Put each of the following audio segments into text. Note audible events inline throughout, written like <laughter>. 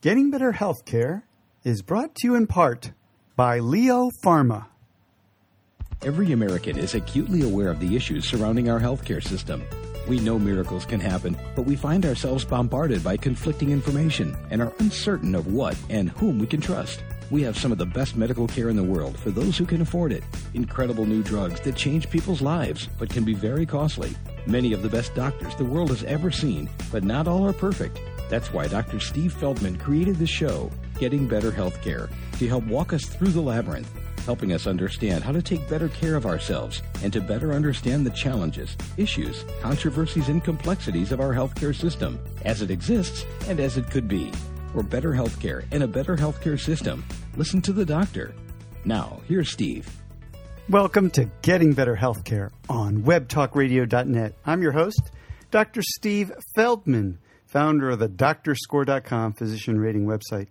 Getting Better Healthcare is brought to you in part by Leo Pharma. Every American is acutely aware of the issues surrounding our healthcare system. We know miracles can happen, but we find ourselves bombarded by conflicting information and are uncertain of what and whom we can trust. We have some of the best medical care in the world for those who can afford it. Incredible new drugs that change people's lives, but can be very costly. Many of the best doctors the world has ever seen, but not all are perfect. That's why Dr. Steve Feldman created the show, Getting Better Healthcare, to help walk us through the labyrinth, helping us understand how to take better care of ourselves and to better understand the challenges, issues, controversies, and complexities of our healthcare system as it exists and as it could be. For better healthcare and a better healthcare system, listen to the doctor. Now, here's Steve. Welcome to Getting Better Healthcare on webtalkradio.net. I'm your host, Dr. Steve Feldman, founder of the drscore.com physician rating website.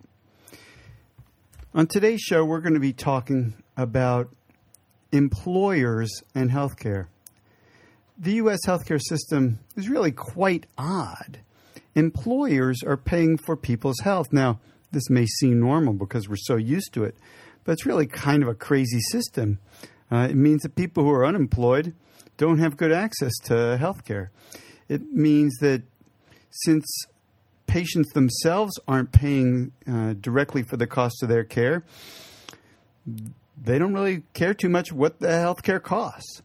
On today's show, we're going to be talking about employers and healthcare. The U.S. healthcare system is really quite odd. Employers are paying for people's health. Now, this may seem normal because we're so used to it, but it's really kind of a crazy system. Uh, it means that people who are unemployed don't have good access to health care. It means that since patients themselves aren't paying uh, directly for the cost of their care, they don't really care too much what the health care costs.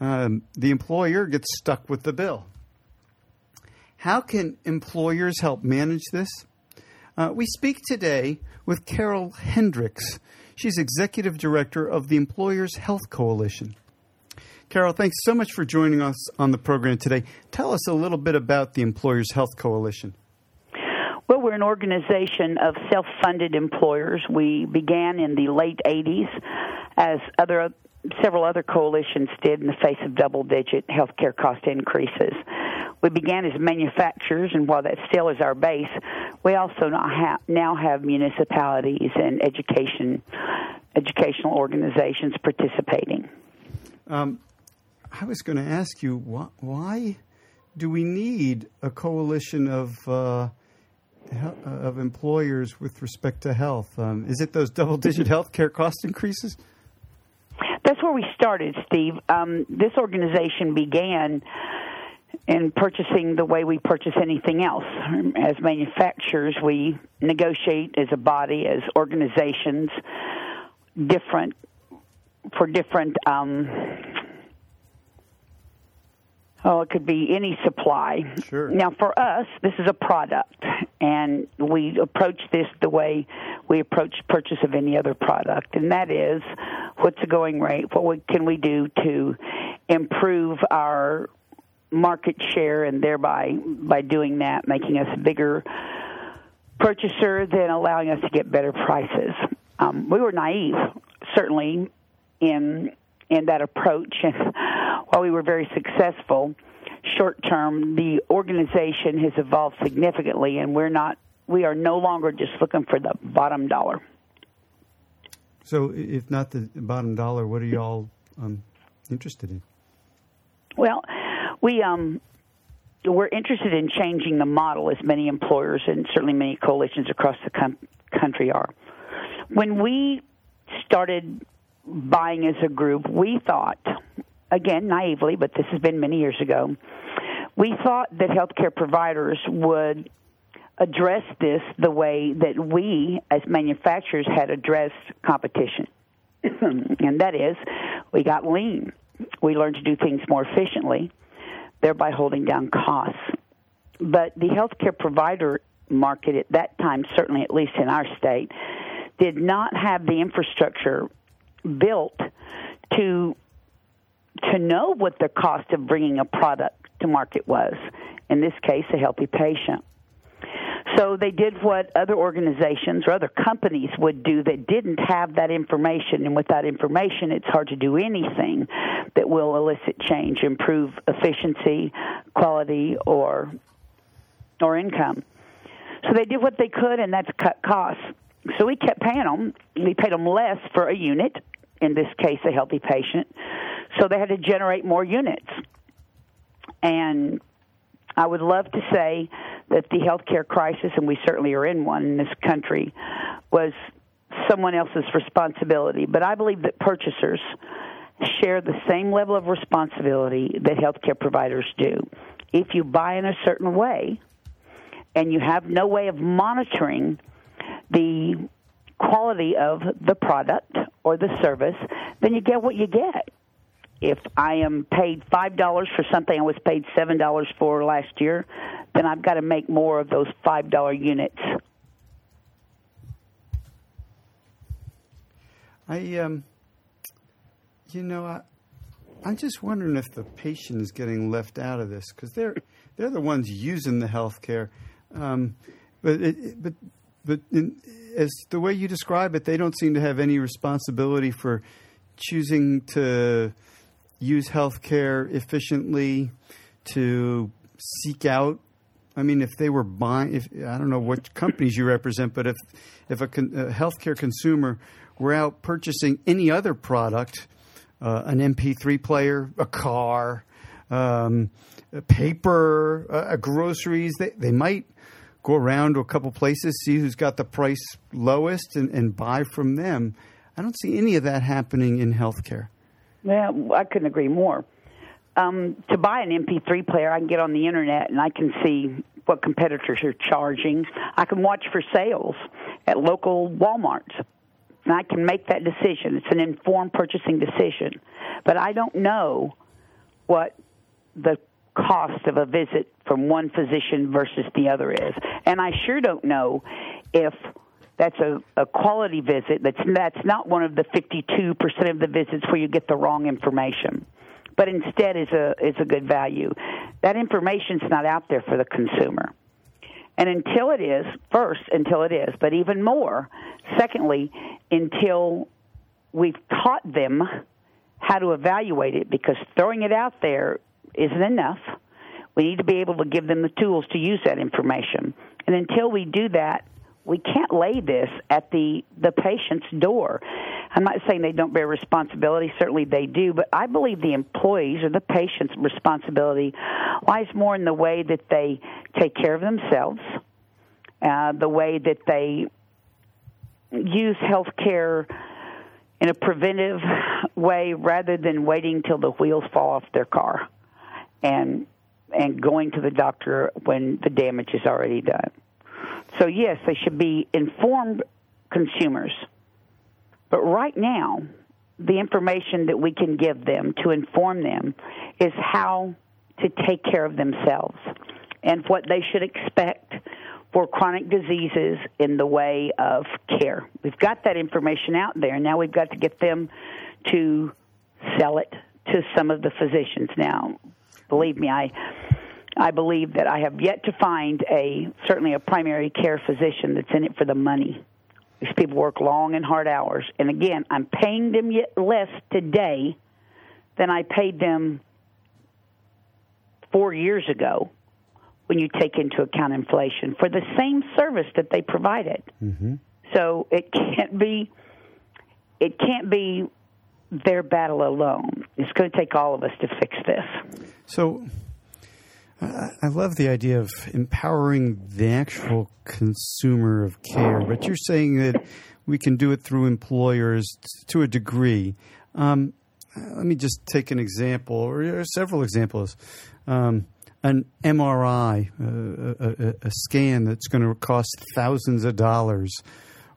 Um, the employer gets stuck with the bill. How can employers help manage this? Uh, we speak today with Carol Hendricks. She's executive director of the Employers Health Coalition. Carol, thanks so much for joining us on the program today. Tell us a little bit about the Employers Health Coalition. Well, we're an organization of self funded employers. We began in the late 80s as other several other coalitions did in the face of double digit healthcare cost increases. We began as manufacturers, and while that still is our base, we also now have municipalities and education educational organizations participating. Um, I was going to ask you why, why, do we need a coalition of uh, of employers with respect to health? Um, is it those double digit health care cost increases? That's where we started, Steve. Um, this organization began in purchasing the way we purchase anything else. As manufacturers, we negotiate as a body, as organizations, different for different um, Oh, it could be any supply. Sure. Now, for us, this is a product, and we approach this the way we approach purchase of any other product, and that is, what's the going rate? What can we do to improve our market share, and thereby, by doing that, making us a bigger purchaser, then allowing us to get better prices. Um, we were naive, certainly, in in that approach. While we were very successful, short term, the organization has evolved significantly, and we're not. We are no longer just looking for the bottom dollar. So, if not the bottom dollar, what are you all um, interested in? Well, we um, we're interested in changing the model, as many employers and certainly many coalitions across the com- country are. When we started buying as a group, we thought, again, naively, but this has been many years ago, we thought that healthcare providers would address this the way that we, as manufacturers, had addressed competition. <clears throat> and that is, we got lean. We learned to do things more efficiently, thereby holding down costs. But the healthcare provider market at that time, certainly at least in our state, did not have the infrastructure built to to know what the cost of bringing a product to market was. In this case, a healthy patient. So they did what other organizations or other companies would do that didn't have that information. And with that information, it's hard to do anything that will elicit change, improve efficiency, quality, or or income. So they did what they could, and that's cut costs. So we kept paying them. We paid them less for a unit, in this case, a healthy patient. So they had to generate more units. And I would love to say that the healthcare crisis, and we certainly are in one in this country, was someone else's responsibility. But I believe that purchasers share the same level of responsibility that healthcare providers do. If you buy in a certain way and you have no way of monitoring the quality of the product or the service, then you get what you get. If I am paid five dollars for something I was paid seven dollars for last year, then I've got to make more of those five dollar units. I um, you know, I, I'm just wondering if the patient is getting left out of this because they're they're the ones using the health care. Um, but it, but but in, as the way you describe it, they don't seem to have any responsibility for choosing to use health care efficiently, to seek out. I mean, if they were buying, if I don't know what companies you represent, but if if a, con, a healthcare consumer were out purchasing any other product, uh, an MP3 player, a car, um, a paper, uh, groceries, they, they might go around to a couple places, see who's got the price lowest, and, and buy from them. I don't see any of that happening in healthcare. Well, I couldn't agree more. Um, to buy an MP3 player, I can get on the internet and I can see what competitors are charging. I can watch for sales at local Walmarts. And I can make that decision. It's an informed purchasing decision. But I don't know what the cost of a visit from one physician versus the other is. And I sure don't know if that's a, a quality visit that's that's not one of the 52% of the visits where you get the wrong information but instead is a is a good value that information's not out there for the consumer and until it is first until it is but even more secondly until we've taught them how to evaluate it because throwing it out there isn't enough. We need to be able to give them the tools to use that information. And until we do that, we can't lay this at the the patient's door. I'm not saying they don't bear responsibility. Certainly they do, but I believe the employees or the patient's responsibility lies more in the way that they take care of themselves, uh, the way that they use health care in a preventive way rather than waiting till the wheels fall off their car and and going to the doctor when the damage is already done. So yes, they should be informed consumers. But right now, the information that we can give them to inform them is how to take care of themselves and what they should expect for chronic diseases in the way of care. We've got that information out there. Now we've got to get them to sell it to some of the physicians. Now, believe me, I I believe that I have yet to find a certainly a primary care physician that's in it for the money. These people work long and hard hours, and again, I'm paying them yet less today than I paid them four years ago when you take into account inflation for the same service that they provided. Mm-hmm. So it can't be it can't be their battle alone. It's going to take all of us to fix this. So I love the idea of empowering the actual consumer of care, but you're saying that we can do it through employers to a degree. Um, let me just take an example, or several examples. Um, an MRI, uh, a, a, scan that's going to cost thousands of dollars,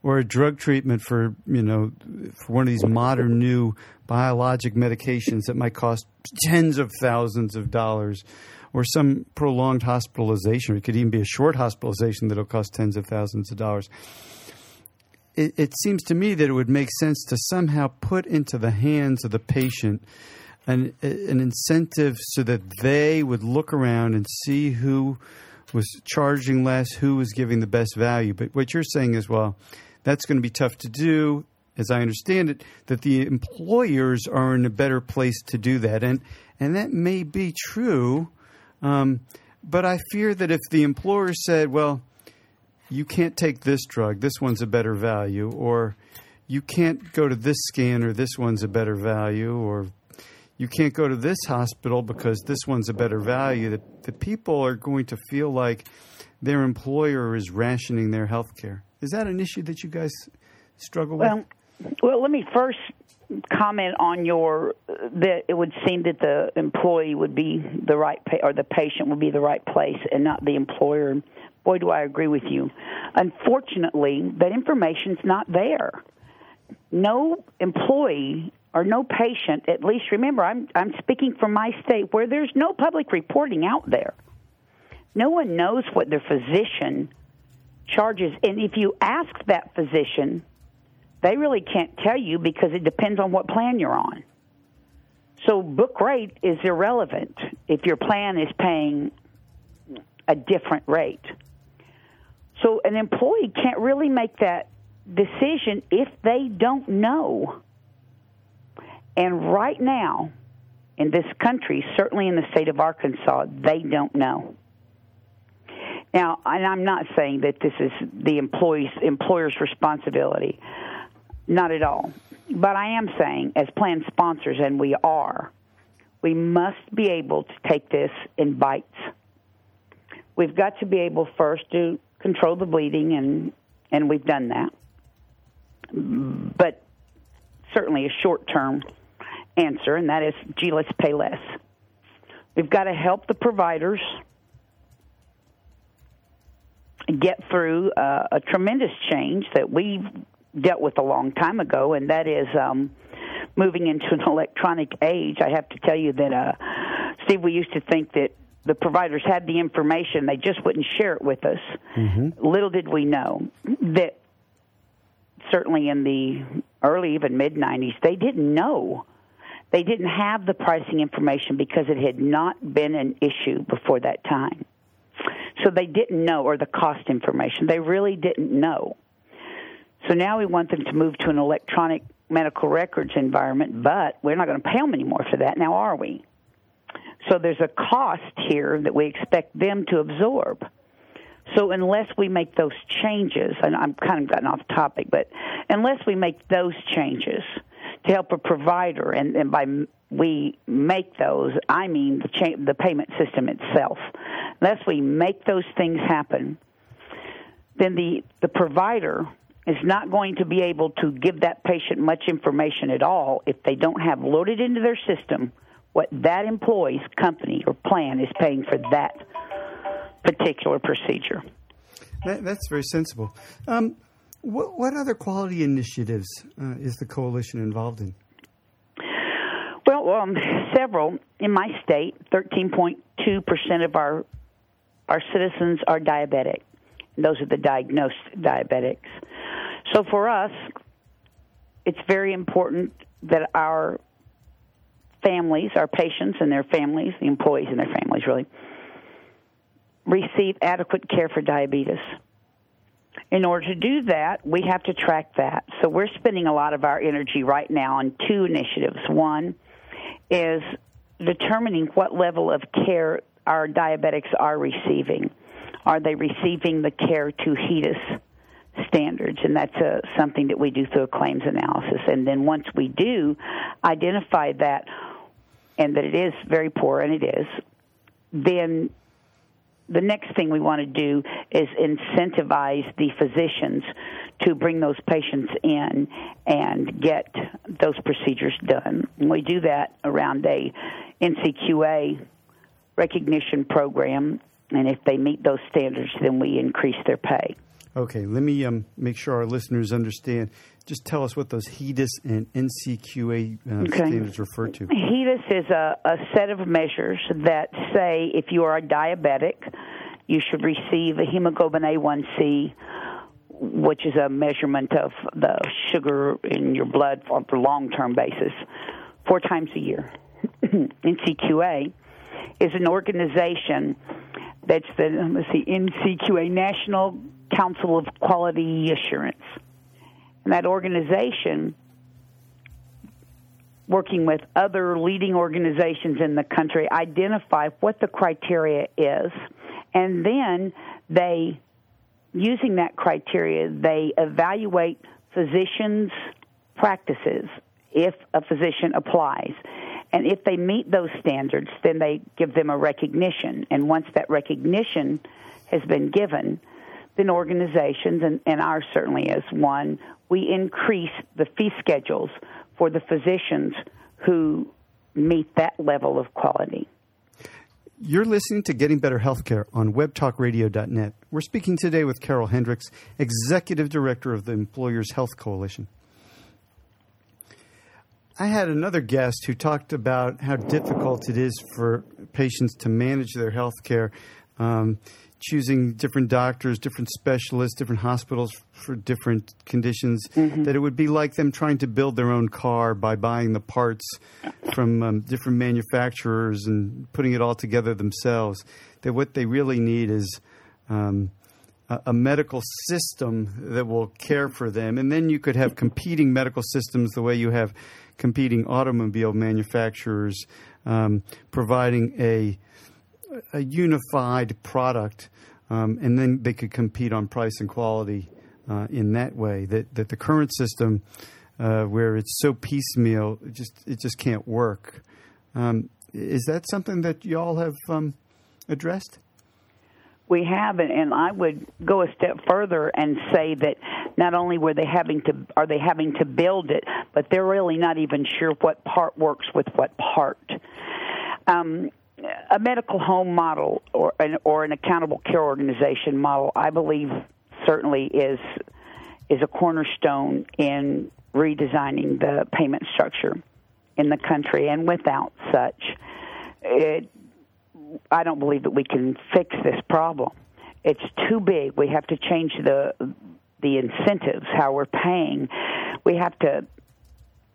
or a drug treatment for you know for one of these modern new biologic medications that might cost tens of thousands of dollars, or some prolonged hospitalization. or It could even be a short hospitalization that'll cost tens of thousands of dollars. It, it seems to me that it would make sense to somehow put into the hands of the patient an, an incentive so that they would look around and see who was charging less, who was giving the best value. But what you're saying is, well, that's going to be tough to do, as I understand it, that the employers are in a better place to do that. And, and that may be true, um, but I fear that if the employer said, well, you can't take this drug, this one's a better value, or you can't go to this scan or this one's a better value, or you can't go to this hospital because this one's a better value, the, the people are going to feel like their employer is rationing their health care. Is that an issue that you guys struggle with? Well, well, let me first comment on your that it would seem that the employee would be the right or the patient would be the right place and not the employer. Boy, do I agree with you. Unfortunately, that information's not there. No employee or no patient, at least remember, I'm I'm speaking from my state where there's no public reporting out there. No one knows what their physician charges, and if you ask that physician they really can't tell you because it depends on what plan you're on. So book rate is irrelevant if your plan is paying a different rate. So an employee can't really make that decision if they don't know. And right now, in this country, certainly in the state of Arkansas, they don't know. Now, and I'm not saying that this is the employee's employer's responsibility. Not at all. But I am saying, as plan sponsors, and we are, we must be able to take this in bites. We've got to be able first to control the bleeding, and and we've done that. But certainly a short-term answer, and that is, gee, let's pay less. We've got to help the providers get through uh, a tremendous change that we've dealt with a long time ago, and that is um, moving into an <laughs> electronic age. I have to tell you that, uh, Steve, we used to think that the providers had the information, they just wouldn't share it with us. Mm-hmm. Little did we know that certainly in the early, even mid 90s, they didn't know. They didn't have the pricing information because it had not been an issue before that time. So they didn't know, or the cost information. They really didn't know. So now we want them to move to an electronic medical records environment, but we're not going to pay them anymore for that now, are we? So there's a cost here that we expect them to absorb. So unless we make those changes, and I'm kind of gotten off topic, but unless we make those changes to help a provider, and, and by we make those, I mean the cha- the payment system itself. Unless we make those things happen, then the the provider is not going to be able to give that patient much information at all if they don't have loaded into their system what that employee's company or plan is paying for that particular procedure. That, that's very sensible. Um, what, what, other quality initiatives uh, is the coalition involved in? Well, um, several. In my state, 13.2% of our our citizens are diabetic. Those are the diagnosed diabetics. So for us, it's very important that our families, our patients and their families, the employees and their families really, receive adequate care for diabetes. In order to do that, we have to track that. So we're spending a lot of our energy right now on two initiatives. One is determining what level of care our diabetics are receiving. Are they receiving the care to HEDIS standards, and that's uh, something that we do through a claims analysis. And then once we do identify that, and that it is very poor, and it is, then the next thing we want to do is incentivize the physicians to bring those patients in and get those procedures done. And we do that around a NCQA recognition program, and if they meet those standards, then we increase their pay. Okay, let me um, make sure our listeners understand. Just tell us what those HEDIS and NCQA uh, okay. standards refer to. HEDIS is a, a set of measures that say if you are a diabetic, you should receive a hemoglobin A1C, which is a measurement of the sugar in your blood on a long term basis, four times a year. <clears throat> NCQA is an organization that's the let's see NCQA National Council of Quality Assurance. And that organization, working with other leading organizations in the country, identify what the criteria is, and then they, using that criteria, they evaluate physicians' practices if a physician applies. And if they meet those standards, then they give them a recognition. And once that recognition has been given, then organizations, and, and ours certainly is one, we increase the fee schedules for the physicians who meet that level of quality. You're listening to Getting Better Healthcare on webtalkradio.net. We're speaking today with Carol Hendricks, Executive Director of the Employers Health Coalition. I had another guest who talked about how difficult it is for patients to manage their health care, um, choosing different doctors, different specialists, different hospitals for different conditions, mm-hmm. that it would be like them trying to build their own car by buying the parts from um, different manufacturers and putting it all together themselves. That what they really need is um, a, a, medical system that will care for them. And then you could have competing medical systems the way you have competing automobile manufacturers um, providing a a unified product, um, and then they could compete on price and quality uh, in that way. That that the current system, uh, where it's so piecemeal, it just it just can't work. Um, is that something that y'all have um, addressed? we have and I would go a step further and say that not only were they having to are they having to build it, but they're really not even sure what part works with what part. Um, a medical home model or an, or an accountable care organization model, I believe, certainly is is a cornerstone in redesigning the payment structure in the country. And without such, it I don't believe that we can fix this problem. It's too big. We have to change the the incentives, how we're paying. We have to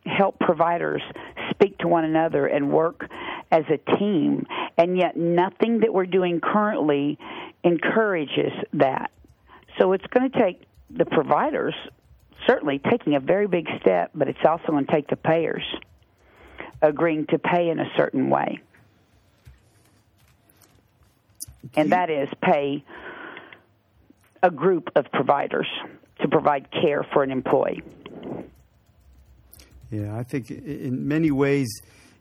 help providers speak to one another and work as a team. And yet, nothing that we're doing currently encourages that. So it's going to take the providers certainly taking a very big step, but it's also going to take the payers agreeing to pay in a certain way and that is pay a group of providers to provide care for an employee. Yeah, I think in many ways,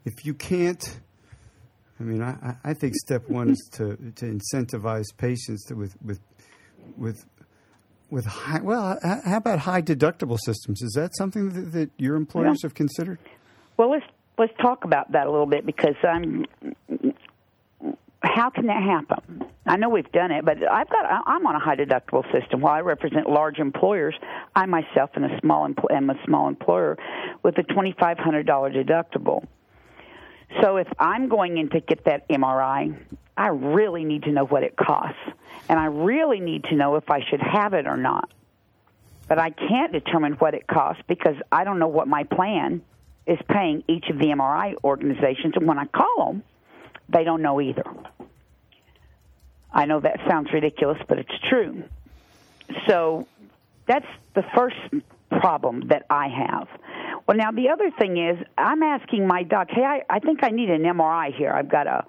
if you can't, I mean, I, I think step one is to, to incentivize patients to, with with with with high. Well, how about high deductible systems? Is that something that, that your employers yeah. have considered? Well, let's let's talk about that a little bit because I'm how can that happen? I know we've done it, but I've got I'm on a high deductible system. While I represent large employers, I myself am a small am a small employer with a twenty five hundred dollar deductible. So if I'm going in to get that MRI, I really need to know what it costs, and I really need to know if I should have it or not. But I can't determine what it costs because I don't know what my plan is paying each of the MRI organizations, and when I call them they don't know either. I know that sounds ridiculous, but it's true. So that's the first problem that I have. Well, now the other thing is, I'm asking my doc, hey, I, I think I need an MRI here. I've got a,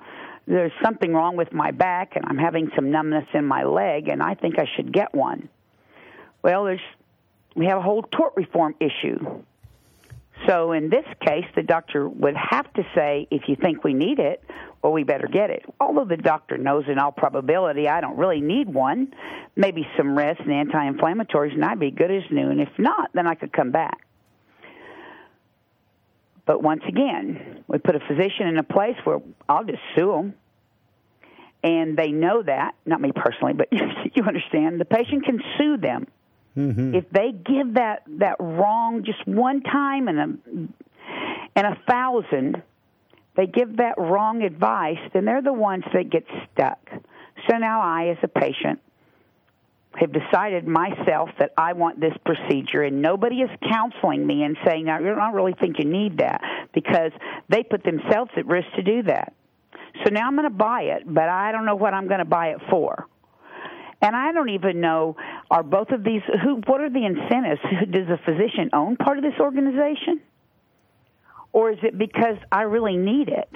there's something wrong with my back, and I'm having some numbness in my leg, and I think I should get one. Well, there's, we have a whole tort reform issue. So in this case, the doctor would have to say, if you think we need it, well, we better get it. Although the doctor knows in all probability I don't really need one, maybe some rest and anti-inflammatories, and I'd be good as new. And if not, then I could come back. But once again, we put a physician in a place where I'll just sue them. And they know that, not me personally, but <laughs> you understand, the patient can sue them. Mm-hmm. If they give that, that wrong just one time and a, and a thousand, they give that wrong advice, then they're the ones that get stuck. So now I, as a patient, have decided myself that I want this procedure, and nobody is counseling me and saying, I don't really think you need that, because they put themselves at risk to do that. So now I'm going to buy it, but I don't know what I'm going to buy it for. And I don't even know are both of these who what are the incentives? Does a physician own part of this organization? or is it because I really need it?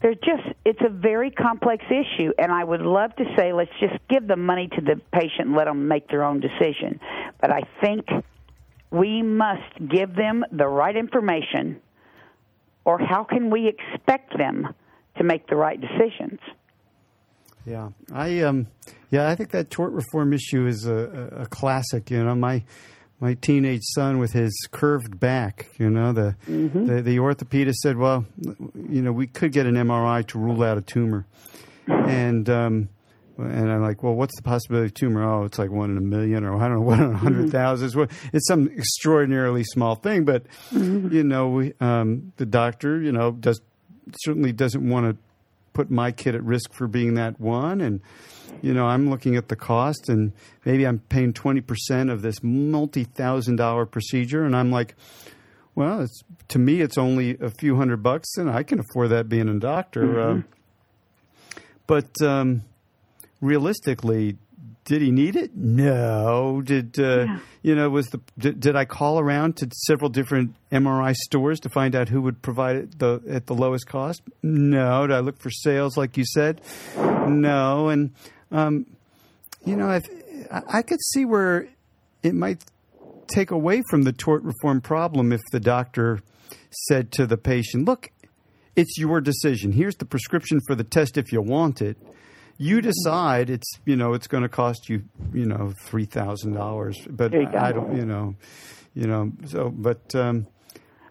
They're just it's a very complex issue and I would love to say let's just give the money to the patient and let them make their own decision. But I think we must give them the right information or how can we expect them to make the right decisions? Yeah. I um Yeah, I think that tort reform issue is a, a, a classic. You know, my my teenage son with his curved back. You know, the, mm-hmm. the the orthopedist said, "Well, you know, we could get an MRI to rule out a tumor," and um, and I'm like, "Well, what's the possibility of tumor? Oh, it's like one in a million, or I don't know, <laughs> one in a hundred thousand. mm-hmm. thousand. It's some extraordinarily small thing, but mm-hmm. you know, we, um, the doctor, you know, does certainly doesn't want to put my kid at risk for being that one. And you know i'm looking at the cost and maybe i'm paying 20% of this multi-thousand dollar procedure. And i'm like well it's to me it's only a few hundred bucks and i can afford that being a doctor. Mm-hmm. uh, but um, realistically did he need it? No. Did uh, yeah. you know? Was the did, did, I call around to several different MRI stores to find out who would provide it the, at the lowest cost? No. Did I look for sales like you said? No. And um, you know, if, I could see where it might take away from the tort reform problem if the doctor said to the patient, "Look, it's your decision. Here's the prescription for the test if you want it." You decide it's you know it's going to cost you you know three thousand dollars, but I don't you know you know so but. Um,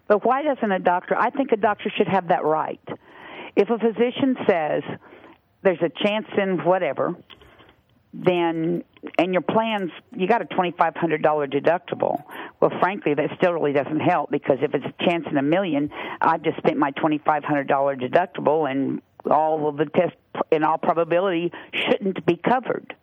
but why doesn't a doctor? I think a doctor should have that right. If a physician says there's a chance in whatever, then and your plans you got a twenty five hundred dollar deductible. Well, frankly, that still really doesn't help because if it's a chance in a million, I've just spent my twenty five hundred dollar deductible and all of the tests in all probability shouldn't be covered.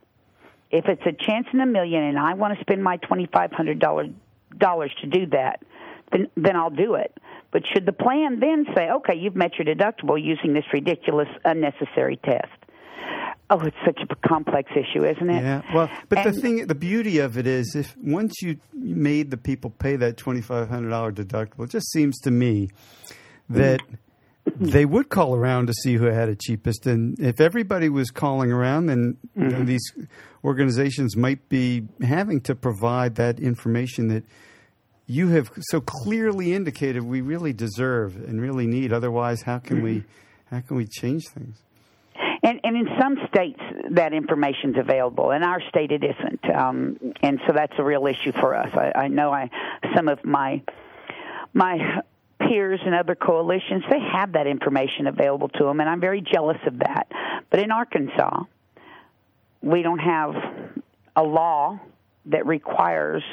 If it's a chance in a million and I want to spend my twenty five hundred dollars to do that, then then I'll do it. But should the plan then say, okay, you've met your deductible using this ridiculous unnecessary test? Oh, it's such a complex issue, isn't it? Yeah. Well, but and, the thing, the beauty of it is, if once you made the people pay that twenty five hundred dollar deductible, it just seems to me that. Mm <laughs> they would call around to see who had it cheapest. And if everybody was calling around, then mm-hmm. you know, mm-hmm. these organizations might be having to provide that information that you have so clearly indicated we really deserve and really need. Otherwise, how can mm-hmm. we how can we change things? And, and in some states, that information is available. In our state, it isn't, um, and so that's a real issue for us. I, I know I some of my my peers and other coalitions, they have that information available to them, and I'm very jealous of that. But in Arkansas, we don't have a law that requires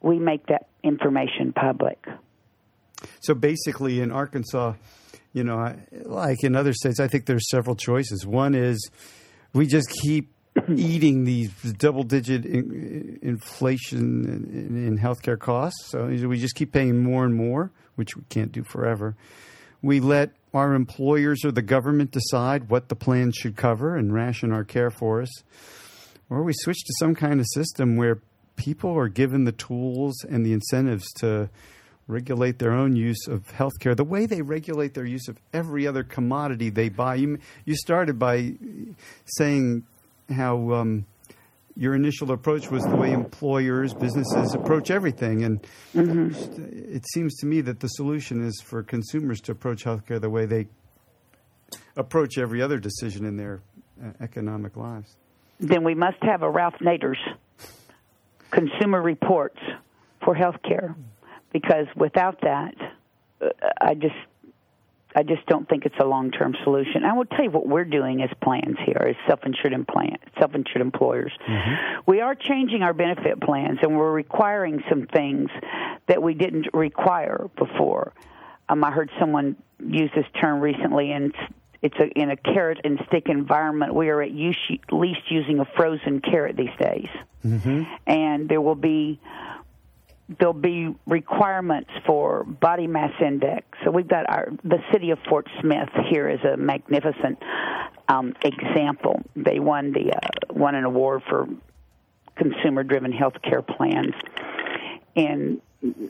we make that information public. So basically, in Arkansas, you know, like in other states, I think there's several choices. One is we just keep <clears throat> eating these double digit in, inflation in, in healthcare costs. So we just keep paying more and more which we can't do forever. We let our employers or the government decide what the plan should cover and ration our care for us. Or we switch to some kind of system where people are given the tools and the incentives to regulate their own use of healthcare the way they regulate their use of every other commodity they buy. You, you started by saying how um, your initial approach was the way employers, businesses approach everything. And mm-hmm. it seems to me that the solution is for consumers to approach healthcare the way they approach every other decision in their uh, economic lives. Then we must have a Ralph Nader's consumer reports for healthcare, because without that, uh, I just I just don't think it's a long term solution. I will tell you what we're doing as plans here, as self insured plan, self insured employers. Mm-hmm. We are changing our benefit plans, and we're requiring some things that we didn't require before. Um, I heard someone use this term recently, and it's a, in a carrot and stick environment. We are at least using a frozen carrot these days, mm-hmm. and there will be there'll be requirements for body mass index. So we've got our the city of Fort Smith here is a magnificent um, example. They won the uh, won an award for consumer driven healthcare plans, and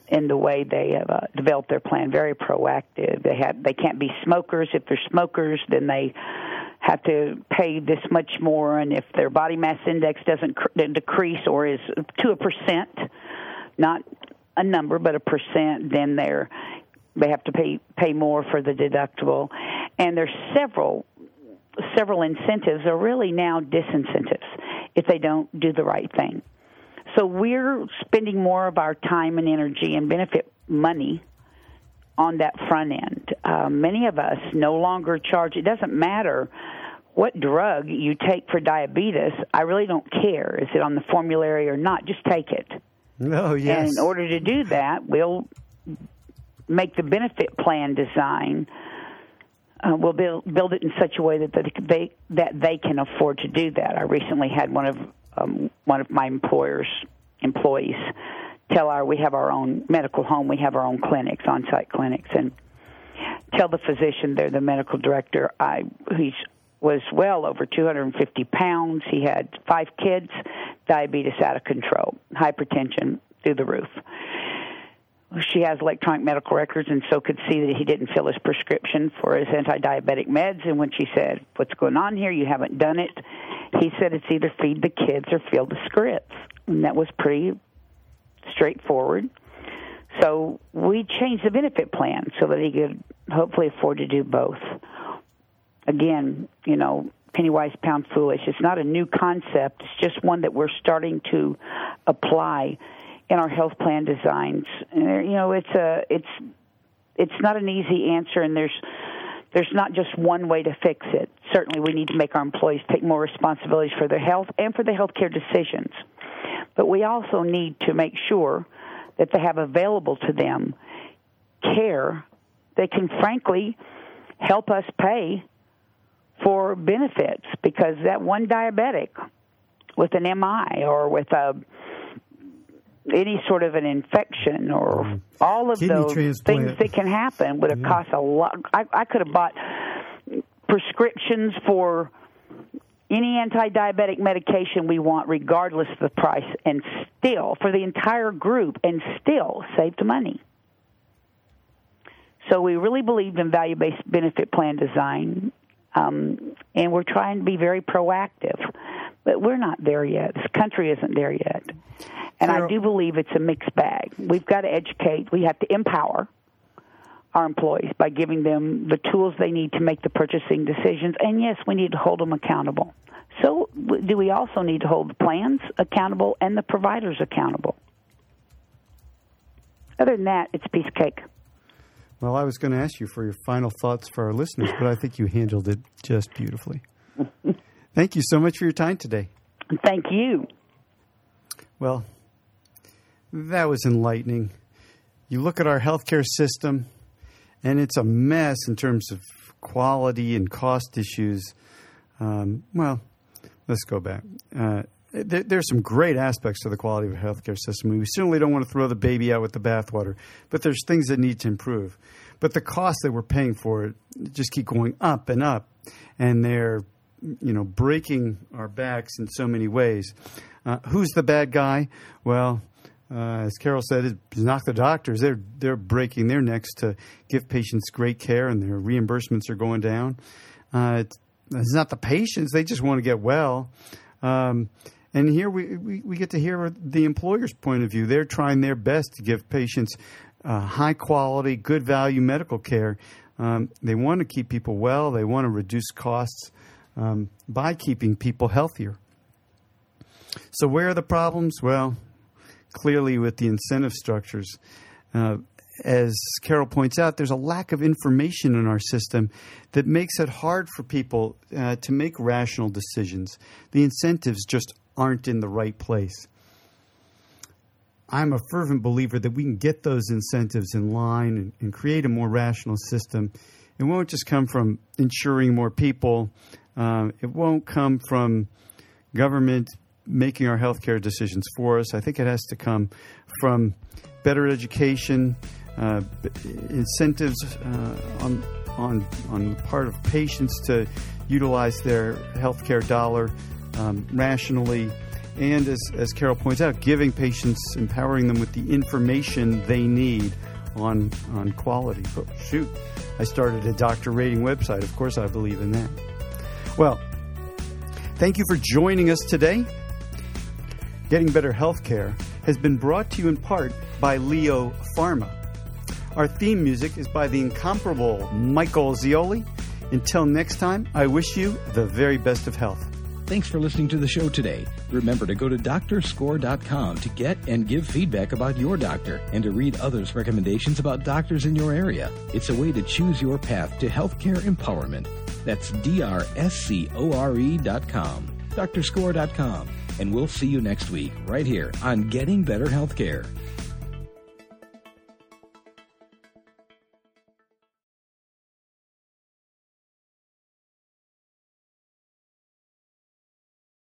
in the way they have uh, developed their plan, very proactive. They have they can't be smokers. If they're smokers, then they have to pay this much more, and if their body mass index doesn't cr- decrease or is to a percent not a number but a percent, then they're they have to pay pay more for the deductible. And there's several several incentives are really now disincentives. if they don't do the right thing. So we're spending more of our time and energy and benefit money on that front end. Uh, many of us no longer charge. It doesn't matter what drug you take for diabetes. I really don't care. Is it on the formulary or not? Just take it. Oh yes. And in order to do that, we'll make the benefit plan design. Uh, we'll build build it in such a way that they that they can afford to do that. I recently had one of um, one of my employers employees tell our we have our own medical home, we have our own clinics, on site clinics, and tell the physician there, the medical director, I he's was well over 250 pounds. He had five kids, diabetes out of control, hypertension through the roof. She has electronic medical records and so could see that he didn't fill his prescription for his anti diabetic meds. And when she said, What's going on here? You haven't done it. He said it's either feed the kids or fill the scripts. And that was pretty straightforward. So we changed the benefit plan so that he could hopefully afford to do both. Again, you know, penny wise, pound foolish. It's not a new concept. It's just one that we're starting to apply in our health plan designs. You know, it's a it's it's not an easy answer, and there's there's not just one way to fix it. Certainly, we need to make our employees take more responsibilities for their health and for the healthcare decisions. But we also need to make sure that they have available to them care that can, frankly, help us pay for benefits because that one diabetic with an MI or with a any sort of an infection or mm. all of Kidney those transplant. things that can happen would have yeah. cost a lot. I, I could have bought prescriptions for any anti-diabetic medication we want, regardless of the price, and still for the entire group, and still saved money. So we really believed in value-based benefit plan design, um, and we're trying to be very proactive. But we're not there yet. This country isn't there yet. And I do believe it's a mixed bag. We've got to educate. We have to empower our employees by giving them the tools they need to make the purchasing decisions. And yes, we need to hold them accountable. So, do we also need to hold the plans accountable and the providers accountable? Other than that, it's piece of cake. Well, I was going to ask you for your final thoughts for our listeners, but I think you handled it just beautifully. <laughs> Thank you so much for your time today. Thank you. Well, that was enlightening. You look at our healthcare system, and it's a mess in terms of quality and cost issues. Um, well, let's go back. Uh, there, there's some great aspects to the quality of a healthcare system. We certainly don't want to throw the baby out with the bathwater, but there's things that need to improve. But the costs that we're paying for it just keep going up and up, and they're you know breaking our backs in so many ways. Uh, who's the bad guy? Well, uh, as Carol said, it's not the doctors. They're they're breaking their necks to give patients great care, and their reimbursements are going down. Uh, it's, it's, not the patients; they just want to get well. Um, and here we, we, we, get to hear the employer's point of view. They're trying their best to give patients uh, high quality, good value medical care. Um, they want to keep people well. They want to reduce costs um, by keeping people healthier. So, where are the problems? Well, clearly with the incentive structures. Uh, as Carol points out, there's a lack of information in our system that makes it hard for people uh, to make rational decisions. The incentives just aren't in the right place. I'm a fervent believer that we can get those incentives in line and, and create a more rational system. It won't just come from insuring more people, uh, it won't come from government making our healthcare decisions for us. I think it has to come from better education, uh, incentives uh, on on on the part of patients to utilize their healthcare dollar um, rationally, and as as Carol points out, giving patients, empowering them with the information they need on on quality. But shoot, I started a doctor rating website. Of course, I believe in that. Well, thank you for joining us today. Getting Better Healthcare has been brought to you in part by Leo Pharma. Our theme music is by the incomparable Michael Zioli. Until next time, I wish you the very best of health. Thanks for listening to the show today. Remember to go to drscore.com to get and give feedback about your doctor and to read others' recommendations about doctors in your area. It's a way to choose your path to healthcare empowerment. That's D-R-S-C-O-R-E.com, drscore.com. And we'll see you next week right here on Getting Better Healthcare.